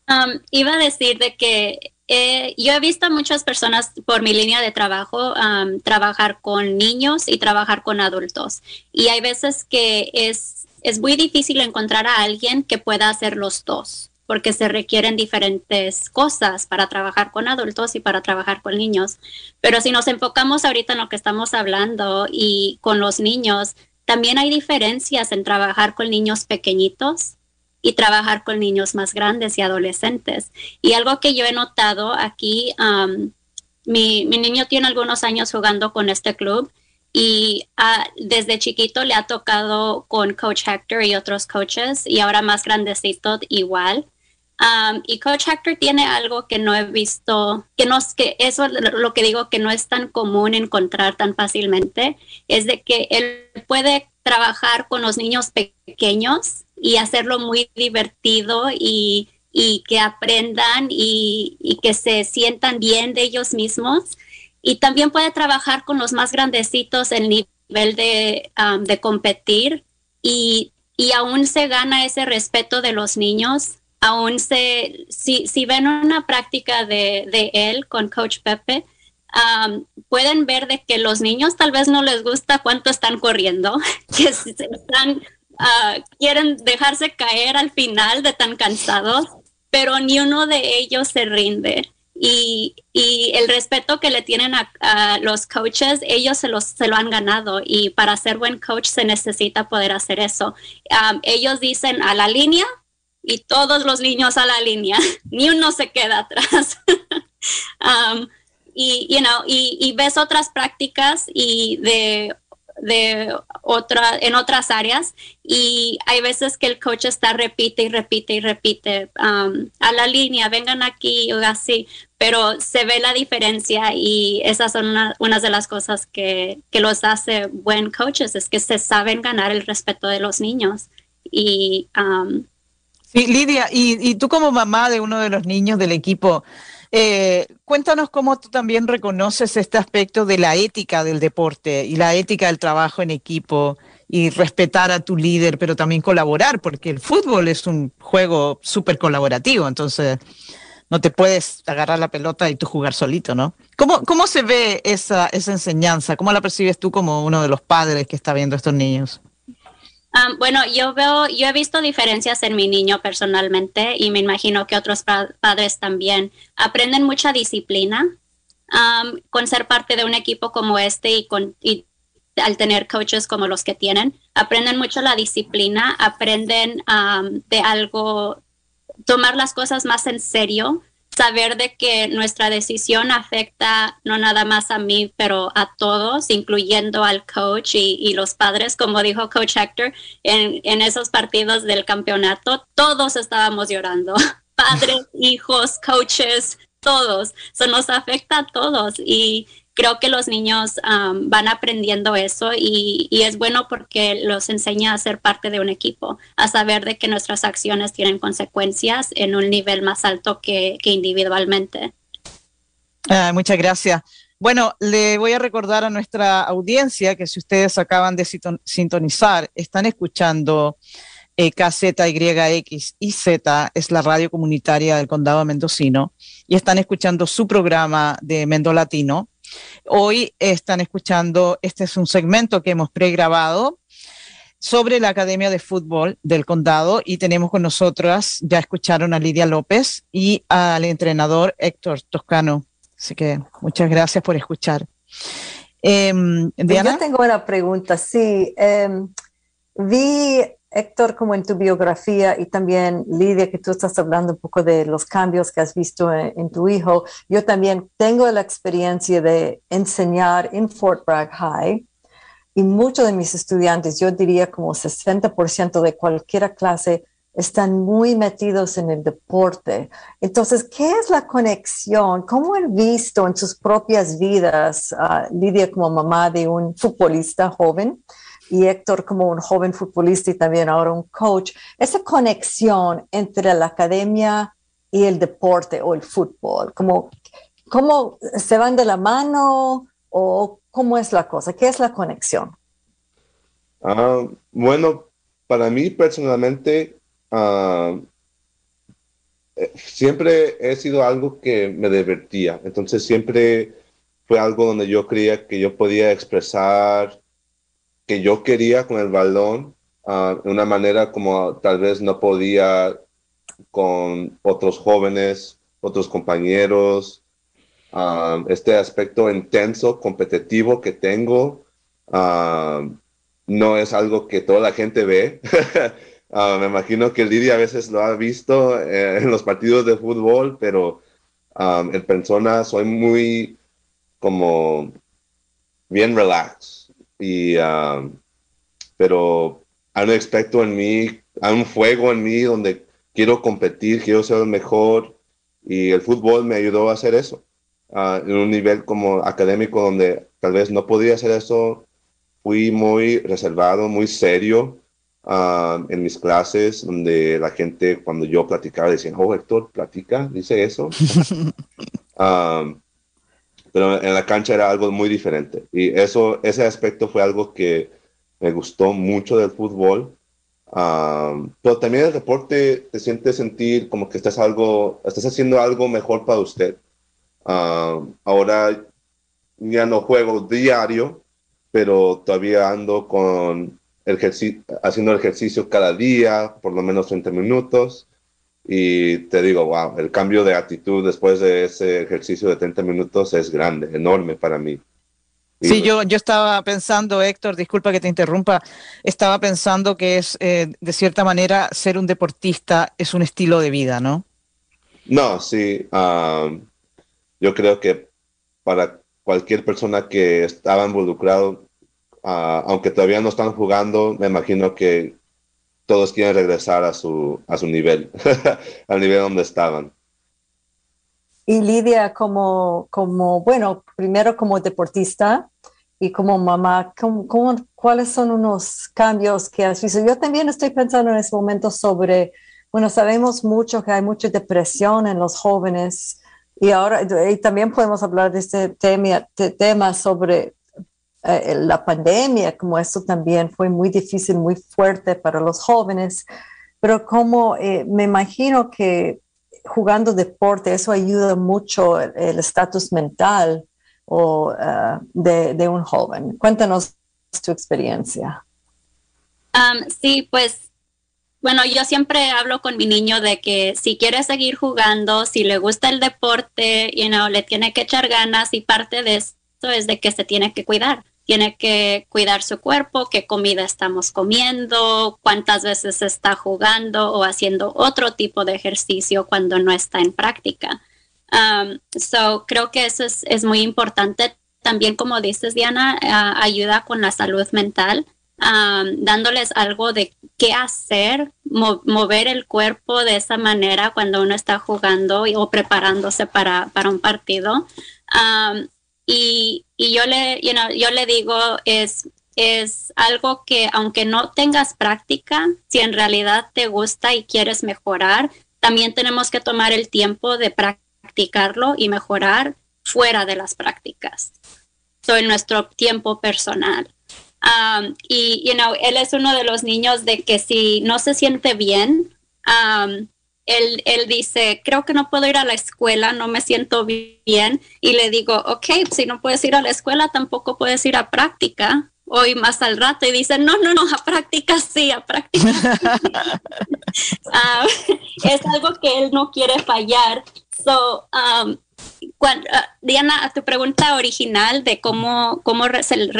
Um, iba a decir de que eh, yo he visto a muchas personas por mi línea de trabajo um, trabajar con niños y trabajar con adultos. Y hay veces que es es muy difícil encontrar a alguien que pueda hacer los dos, porque se requieren diferentes cosas para trabajar con adultos y para trabajar con niños. Pero si nos enfocamos ahorita en lo que estamos hablando y con los niños, también hay diferencias en trabajar con niños pequeñitos y trabajar con niños más grandes y adolescentes. Y algo que yo he notado aquí, mi, mi niño tiene algunos años jugando con este club y ah, desde chiquito le ha tocado con Coach Hector y otros coaches y ahora más grandecito igual. Um, y Coach Hector tiene algo que no he visto, que no que eso lo que digo que no es tan común encontrar tan fácilmente, es de que él puede trabajar con los niños pequeños y hacerlo muy divertido y, y que aprendan y, y que se sientan bien de ellos mismos y también puede trabajar con los más grandecitos en nivel de, de competir y, y, aún se gana ese respeto de los niños. Aún se, si, si ven una práctica de, de él con Coach Pepe, pueden ver de que los niños tal vez no les gusta cuánto están corriendo, que están, uh, quieren dejarse caer al final de tan cansados, pero ni uno de ellos se rinde y, el respeto que le tienen a, los coaches, ellos se, los, se lo han ganado y para ser buen coach se necesita poder hacer eso. Ellos dicen a la línea y todos los niños a la línea, ni uno se queda atrás. Um, y, you know, y, ves otras prácticas y de de otra, en otras áreas y hay veces que el coach está repite y repite y repite um, a la línea, vengan aquí o así, pero se ve la diferencia y esas son una, unas de las cosas que, que, los hace buen coaches, es que se saben ganar el respeto de los niños. Y, um, sí, Lidia, y, y tú como mamá de uno de los niños del equipo, eh, cuéntanos cómo tú también reconoces este aspecto de la ética del deporte y la ética del trabajo en equipo y respetar a tu líder, pero también colaborar, porque el fútbol es un juego súper colaborativo, entonces no te puedes agarrar la pelota y tú jugar solito, ¿no? ¿Cómo, cómo se ve esa, esa enseñanza? ¿Cómo la percibes tú como uno de los padres que está viendo a estos niños? Bueno, yo veo, yo he visto diferencias en mi niño personalmente y me imagino que otros padres también. Aprenden mucha disciplina con ser parte de un equipo como este y, con, y al tener coaches como los que tienen, aprenden mucho la disciplina, aprenden de algo, tomar las cosas más en serio saber de que nuestra decisión afecta no nada más a mí, pero a todos, incluyendo al coach y, los padres, como dijo Coach Hector, en, en, esos partidos del campeonato, todos estábamos llorando, padres, hijos, coaches, todos. Eso nos afecta a todos y creo que los niños van aprendiendo eso y, es bueno porque los enseña a ser parte de un equipo, a saber de que nuestras acciones tienen consecuencias en un nivel más alto que, individualmente. Ah, muchas gracias. Bueno, le voy a recordar a nuestra audiencia que si ustedes acaban de sintonizar, están escuchando eh, KZYX y Z, es la radio comunitaria del condado mendocino, y están escuchando su programa de Mendo Latino. Hoy están escuchando, este es un segmento que hemos pregrabado sobre la Academia de Fútbol del Condado y tenemos con nosotras, ya escucharon a Lidia López y al entrenador Héctor Toscano. Así que muchas gracias por escuchar. Em, Yo tengo una pregunta, sí. Em, vi, Héctor, como en tu biografía y también Lidia, que tú estás hablando un poco de los cambios que has visto en, tu hijo. Yo también tengo la experiencia de enseñar en Fort Bragg High y muchos de mis estudiantes, yo diría como 60% de cualquier clase, están muy metidos en el deporte. Entonces, ¿qué es la conexión? ¿Cómo han visto en sus propias vidas, Lidia como mamá de un futbolista joven y Héctor como un joven futbolista y también ahora un coach, esa conexión entre la academia y el deporte o el fútbol? ¿Cómo, cómo se van de la mano o cómo es la cosa? ¿Qué es la conexión? Ah, bueno, para mí personalmente, eh, siempre he sido algo que me divertía. Entonces siempre fue algo donde yo creía que yo podía expresar que yo quería con el balón uh, una manera como tal vez no podía con otros jóvenes, otros compañeros. Ah, este aspecto intenso, competitivo que tengo, no es algo que toda la gente ve. Me imagino que Lidia a veces lo ha visto eh, en los partidos de fútbol, pero en persona soy muy como bien relax. Y, pero hay un aspecto en mí, hay un fuego en mí donde quiero competir, quiero ser el mejor. Y el fútbol me ayudó a hacer eso. en un nivel como académico donde tal vez no podía hacer eso, fui muy reservado, muy serio Ah, en mis clases donde la gente cuando yo platicaba decían, oh Héctor, platica, dice eso. Ah, pero en la cancha era algo muy diferente y eso, ese aspecto fue algo que me gustó mucho del fútbol. Pero también el deporte te siente sentir como que estás algo, estás haciendo algo mejor para usted. ahora ya no juego diario, pero todavía ando con haciendo ejercicio cada día, por lo menos 30 minutos. Y te digo, wow, el cambio de actitud después de ese ejercicio de 30 minutos es grande, enorme para mí. Sí, yo, yo estaba pensando, Héctor, disculpa que te interrumpa, estaba pensando que es, eh, de cierta manera, ser un deportista es un estilo de vida, ¿no? No, sí. yo creo que para cualquier persona que estaba involucrado Ah, aunque todavía no están jugando, me imagino que todos quieren regresar a su, a su nivel, al nivel donde estaban. Y Lidia, como, como, bueno, primero como deportista y como mamá, cuáles son unos cambios que has visto? Yo también estoy pensando en ese momento sobre, bueno, sabemos mucho que hay mucha depresión en los jóvenes y ahora y también podemos hablar de este tema sobre eh, la pandemia, como esto también fue muy difícil, muy fuerte para los jóvenes, pero como eh, me imagino que jugando deporte, eso ayuda mucho el estatus mental o, eh, de, un joven. Cuéntanos tu experiencia. Um, sí, pues bueno, yo siempre hablo con mi niño de que si quiere seguir jugando, si le gusta el deporte, you know, le tiene que echar ganas y parte de eso es de que se tiene que cuidar tiene que cuidar su cuerpo, qué comida estamos comiendo, cuántas veces está jugando o haciendo otro tipo de ejercicio cuando no está en práctica. Um, so, creo que eso es, muy importante. También, como dices, Diana, uh, ayuda con la salud mental, um, dándoles algo de qué hacer, mover el cuerpo de esa manera cuando uno está jugando o preparándose para, un partido. Um, y, yo, le, yo le digo, es, es algo que aunque no tengas práctica, si en realidad te gusta y quieres mejorar, también tenemos que tomar el tiempo de practicarlo y mejorar fuera de las prácticas. Soy nuestro tiempo personal. Um, y, you know, él es uno de los niños de que si no se siente bien, um, él, él, dice, creo que no puedo ir a la escuela, no me siento bien. Y le digo, ok, si no puedes ir a la escuela, tampoco puedes ir a práctica hoy más al rato y dice, no, no, no, a práctica sí, a práctica ah, es algo que él no quiere fallar. So, um, ah, Diana, a tu pregunta original de cómo, cómo, se,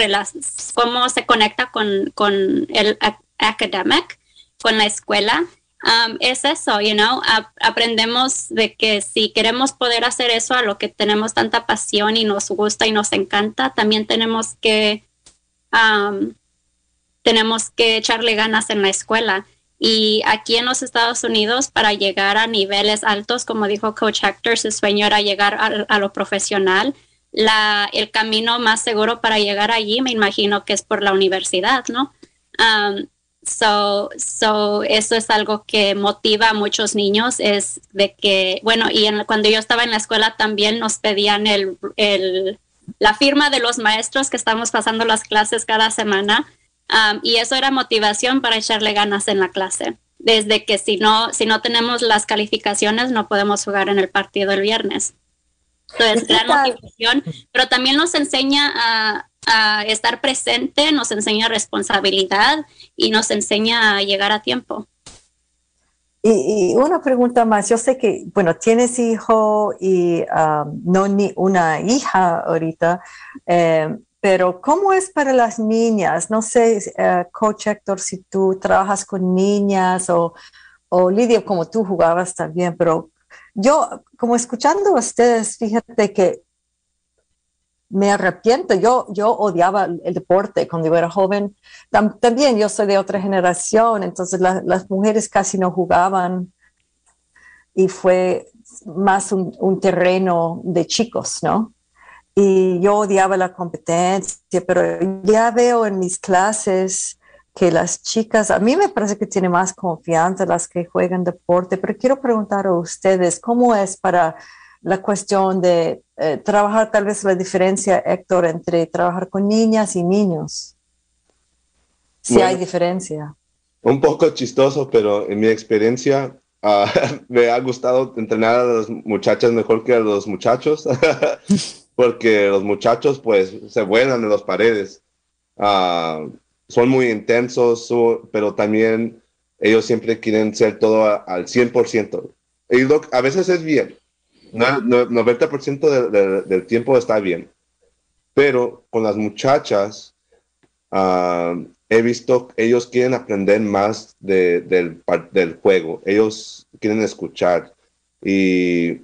cómo se conecta con, con el academic, con la escuela, um, es eso, you know, aprendemos de que si queremos poder hacer eso a lo que tenemos tanta pasión y nos gusta y nos encanta, también tenemos que tenemos que echarle ganas en la escuela. Y aquí en los Estados Unidos, para llegar a niveles altos, como dijo Coach Hector, su sueño era llegar a, lo profesional. La, el camino más seguro para llegar allí, me imagino que es por la universidad, ¿no? So, so, eso es algo que motiva a muchos niños, es de que, bueno, y cuando yo estaba en la escuela también nos pedían el, el la firma de los maestros que estamos pasando las clases cada semana. Um, y eso era motivación para echarle ganas en la clase. Desde que si no, si no tenemos las calificaciones, no podemos jugar en el partido el viernes. Entonces, gran motivación, pero también nos enseña a, a estar presente, nos enseña responsabilidad y nos enseña a llegar a tiempo. Y, una pregunta más, yo sé que, bueno, tienes hijo y um, no ni una hija ahorita, eh, pero ¿cómo es para las niñas? No sé, uh, Coach Héctor, si tú trabajas con niñas o, o Lidia, como tú jugabas también, pero yo, como escuchando a ustedes, fíjate que me arrepiento. Yo, yo odiaba el deporte cuando yo era joven. también yo soy de otra generación, entonces las mujeres casi no jugaban y fue más un, terreno de chicos, ¿no? Y yo odiaba la competencia, pero ya veo en mis clases que las chicas, a mí me parece que tienen más confianza las que juegan deporte, pero quiero preguntar a ustedes, ¿cómo es para la cuestión de eh, trabajar tal vez la diferencia, Héctor, entre trabajar con niñas y niños. Si hay diferencia. Un poco chistoso, pero en mi experiencia ah, me ha gustado entrenar a las muchachas mejor que a los muchachos, porque los muchachos pues se vuelan en las paredes. Ah, son muy intensos, pero también ellos siempre quieren ser todo al 100%. Y a veces es bien, 90% del tiempo está bien. Pero con las muchachas, ah, he visto ellos quieren aprender más del, juego. Ellos quieren escuchar. Y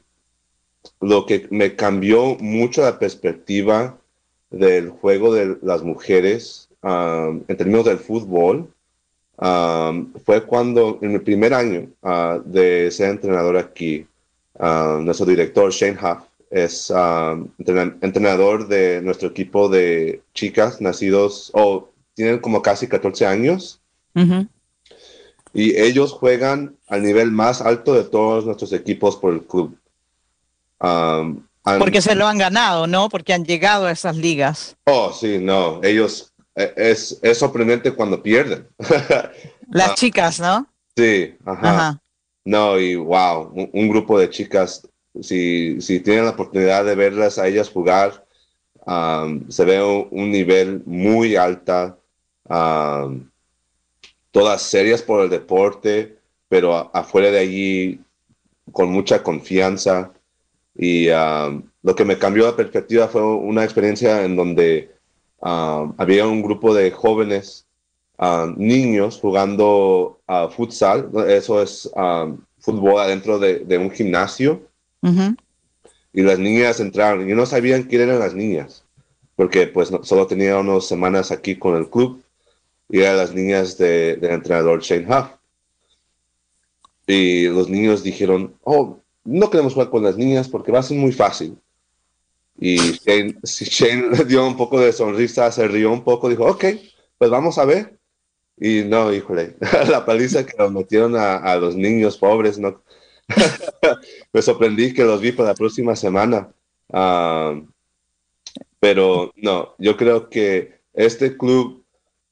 lo que me cambió mucho la perspectiva del juego de las mujeres ah, en términos del fútbol ah, fue cuando en el primer año de ser entrenador aquí, Ah, nuestro director, Shane Huff, es ah, entrenador de nuestro equipo de chicas nacidos o tienen como casi 14 años. Y ellos juegan al nivel más alto de todos nuestros equipos por el club. Ah, Porque se lo han ganado, ¿no? Porque han llegado a esas ligas. Oh, sí, no. Ellos, e, es, es sorprendente cuando pierden. Las chicas, ¿no? Sí, ajá. No, y wow, un, grupo de chicas, si, si, tienen la oportunidad de verlas a ellas jugar, um, se ve un, nivel muy alta, um, todas serias por el deporte, pero afuera de allí con mucha confianza. Y um, lo que me cambió la perspectiva fue una experiencia en donde había un grupo de jóvenes niños jugando a futsal, eso es fútbol adentro de, un gimnasio. Y las niñas entraron, y no sabían quién eran las niñas, porque pues solo tenía unas semanas aquí con el club, y eran las niñas del entrenador Shane Huff. Y los niños dijeron, oh, no queremos jugar con las niñas porque va a ser muy fácil. Y Shane, Shane le dio un poco de sonrisa, se rió un poco, dijo, ok, pues vamos a ver. Y no, híjole, la paliza que nos metieron a, los niños pobres, ¿no? Me sorprendí que los vi para la próxima semana. Ah, pero no, yo creo que este club,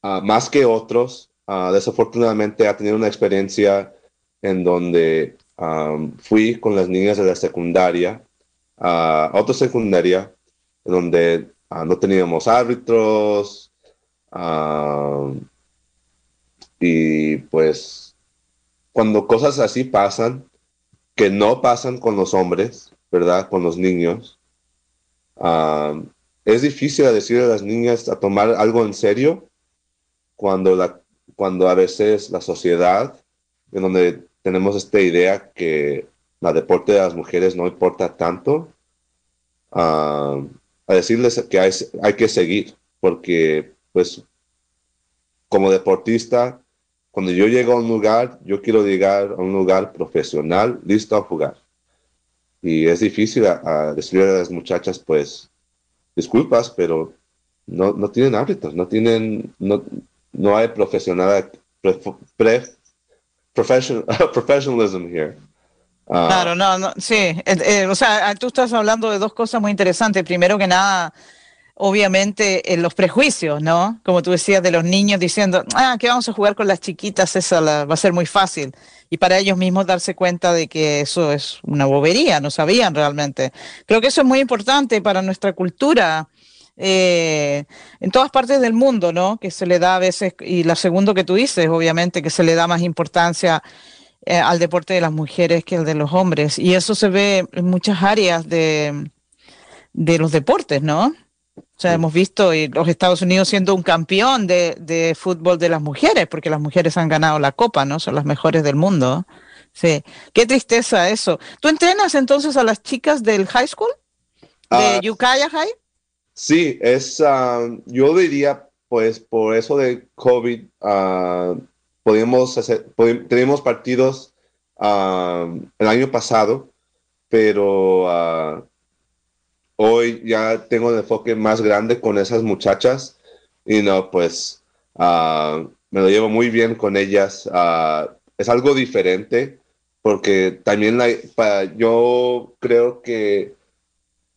ah, más que otros, ah, desafortunadamente ha tenido una experiencia en donde fui con las niñas de la secundaria a otra secundaria, en donde no teníamos árbitros y pues cuando cosas así pasan, que no pasan con los hombres, ¿verdad? Con los niños, es difícil decirle a las niñas a tomar algo en serio cuando, cuando a veces la sociedad, en donde tenemos esta idea que la deporte de las mujeres no importa tanto, a decirles que hay, que seguir, porque pues como deportista, cuando yo llego a un lugar, yo quiero llegar a un lugar profesional, listo a jugar. Y es difícil a, decirle a las muchachas, pues, disculpas, pero no, no tienen hábitos, no tienen, no, no hay profesional, pre, professional, professionalism here. Ah. claro, no, no, sí, eh, eh, o sea, tú estás hablando de dos cosas muy interesantes. Primero que nada, obviamente, en los prejuicios, ¿no? Como tú decías, de los niños diciendo, ah, que vamos a jugar con las chiquitas, esa va a ser muy fácil y para ellos mismos darse cuenta de que eso es una bobería, no sabían realmente. Creo que eso es muy importante para nuestra cultura. Eh, en todas partes del mundo, ¿no? Que se le da a veces, y la segundo que tú dices, obviamente, que se le da más importancia eh, al deporte de las mujeres que el de los hombres. Y eso se ve en muchas áreas de los deportes, ¿no? O sea, hemos visto los Estados Unidos siendo un campeón de, fútbol de las mujeres, porque las mujeres han ganado la copa, ¿no? Son las mejores del mundo. Sí. Qué tristeza eso. ¿Tú entrenas entonces a las chicas del high school? ¿De uh, High? Sí, es, ah, yo diría, pues, por eso de COVID, uh, hacer, teníamos partidos el año pasado, pero hoy ya tengo el enfoque más grande con esas muchachas y no, pues ah, me lo llevo muy bien con ellas. Ah, es algo diferente porque también yo creo que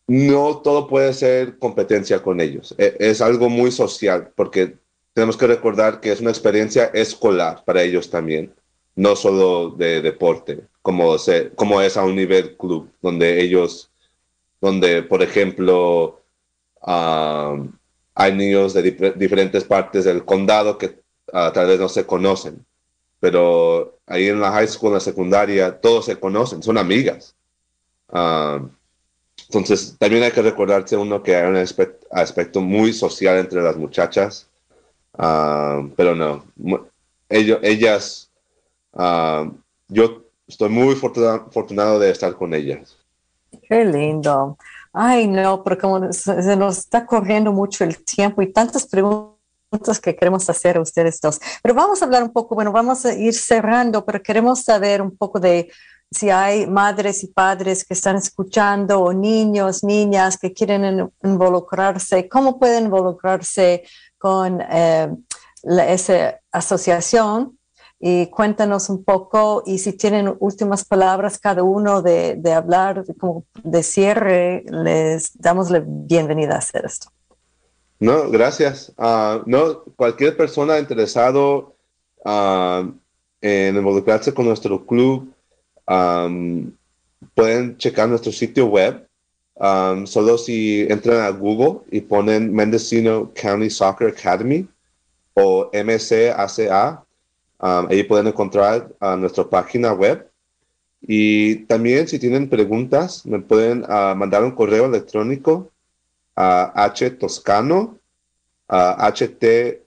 no todo puede ser competencia con ellos. E, es, algo muy social porque tenemos que recordar que es una experiencia escolar para ellos también, no solo de deporte, como, se, como es a un nivel club, donde ellos donde, por ejemplo, hay niños de diferentes partes del condado que uh, tal vez no se conocen, pero ahí en la high school, en la secundaria, todos se conocen, son amigas. entonces, también hay que recordarse uno que hay un aspecto, muy social entre las muchachas, pero no, ellos, ellas, yo estoy muy afortunado de estar con ellas. Qué lindo. Ay, no, pero como se nos está corriendo mucho el tiempo y tantas preguntas que queremos hacer a ustedes dos. Pero vamos a hablar un poco, bueno, vamos a ir cerrando, pero queremos saber un poco de si hay madres y padres que están escuchando o niños, niñas que quieren involucrarse, cómo pueden involucrarse con eh, esa asociación y cuéntanos un poco y si tienen últimas palabras cada uno de, de hablar como de cierre, les damos la bienvenida a hacer esto. No, gracias. Ah, no, cualquier persona interesado ah, en involucrarse con nuestro club pueden checar nuestro sitio web. solo si entran a Google y ponen Mendocino County Soccer Academy o MCACA, Um, ahí pueden encontrar a nuestra página web. Y también si tienen preguntas, me pueden uh, mandar un correo electrónico a htoscano, a h-t-o-s-c-a-n-o,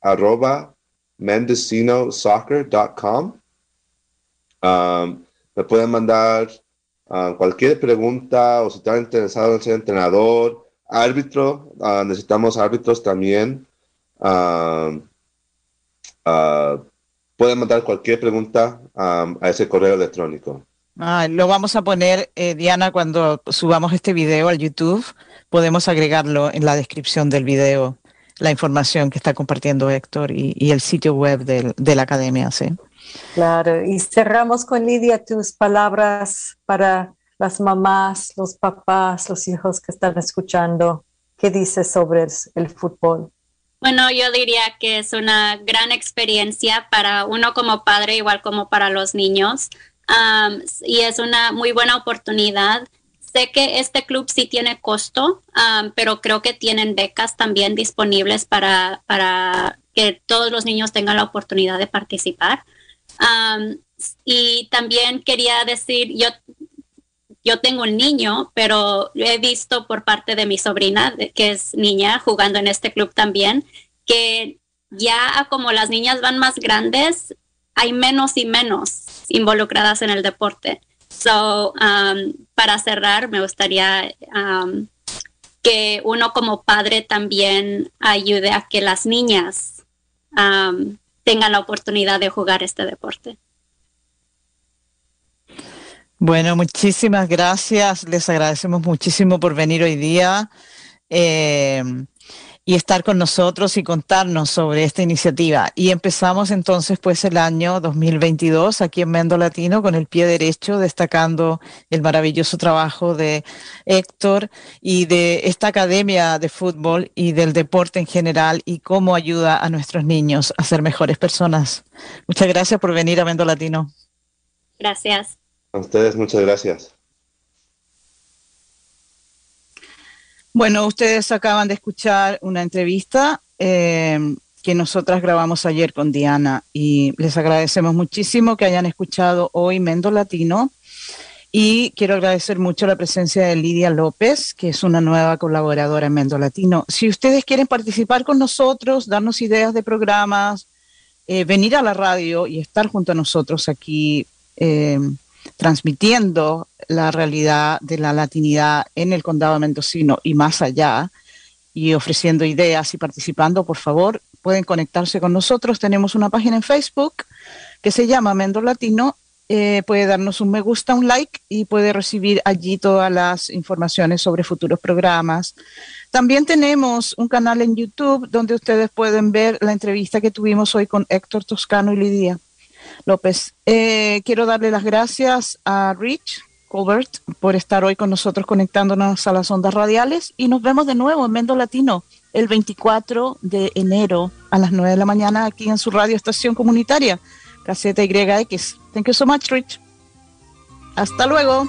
arroba mendecinosoccer.com. Um, me pueden mandar uh, cualquier pregunta o si están interesados en ser entrenador, árbitro, uh, necesitamos árbitros también. Uh, pueden mandar cualquier pregunta a ese correo electrónico. lo vamos a poner, eh, Diana, cuando subamos este video al YouTube, podemos agregarlo en la descripción del video, la información que está compartiendo Héctor y, el sitio web de la academia. ¿sí? Claro, y cerramos con Lidia tus palabras para las mamás, los papás, los hijos que están escuchando, ¿qué dices sobre el, fútbol? Bueno, yo diría que es una gran experiencia para uno como padre, igual como para los niños, y es una muy buena oportunidad. Sé que este club sí tiene costo, pero creo que tienen becas también disponibles para, para que todos los niños tengan la oportunidad de participar. y también quería decir, yo yo tengo un niño, pero he visto por parte de mi sobrina, que es niña, jugando en este club también, que ya como las niñas van más grandes, hay menos y menos involucradas en el deporte. So, um, para cerrar, me gustaría um, que uno como padre también ayude a que las niñas um, tengan la oportunidad de jugar este deporte. Bueno, muchísimas gracias. Les agradecemos muchísimo por venir hoy día eh, y estar con nosotros y contarnos sobre esta iniciativa. Y empezamos entonces pues el año 2022 aquí en Mendo Latino con el pie derecho, destacando el maravilloso trabajo de Héctor y de esta academia de fútbol y del deporte en general y cómo ayuda a nuestros niños a ser mejores personas. Muchas gracias por venir a Mendo Latino. Gracias. A ustedes muchas gracias. Bueno, ustedes acaban de escuchar una entrevista eh, que nosotras grabamos ayer con Diana y les agradecemos muchísimo que hayan escuchado hoy Mendo Latino y quiero agradecer mucho la presencia de Lidia López, que es una nueva colaboradora en Mendo Latino. Si ustedes quieren participar con nosotros, darnos ideas de programas, eh, venir a la radio y estar junto a nosotros aquí. Eh, transmitiendo la realidad de la latinidad en el condado de Mendocino y más allá, y ofreciendo ideas y participando, por favor, pueden conectarse con nosotros. Tenemos una página en Facebook que se llama Mendo Latino. Eh, puede darnos un me gusta, un like y puede recibir allí todas las informaciones sobre futuros programas. También tenemos un canal en YouTube donde ustedes pueden ver la entrevista que tuvimos hoy con Héctor Toscano y Lidia. López. Eh, quiero darle las gracias a Rich Colbert por estar hoy con nosotros conectándonos a las ondas radiales y nos vemos de nuevo en Mendo Latino el 24 de enero a las 9 de la mañana aquí en su radio estación comunitaria, Caseta YX. Thank you so much, Rich. Hasta luego.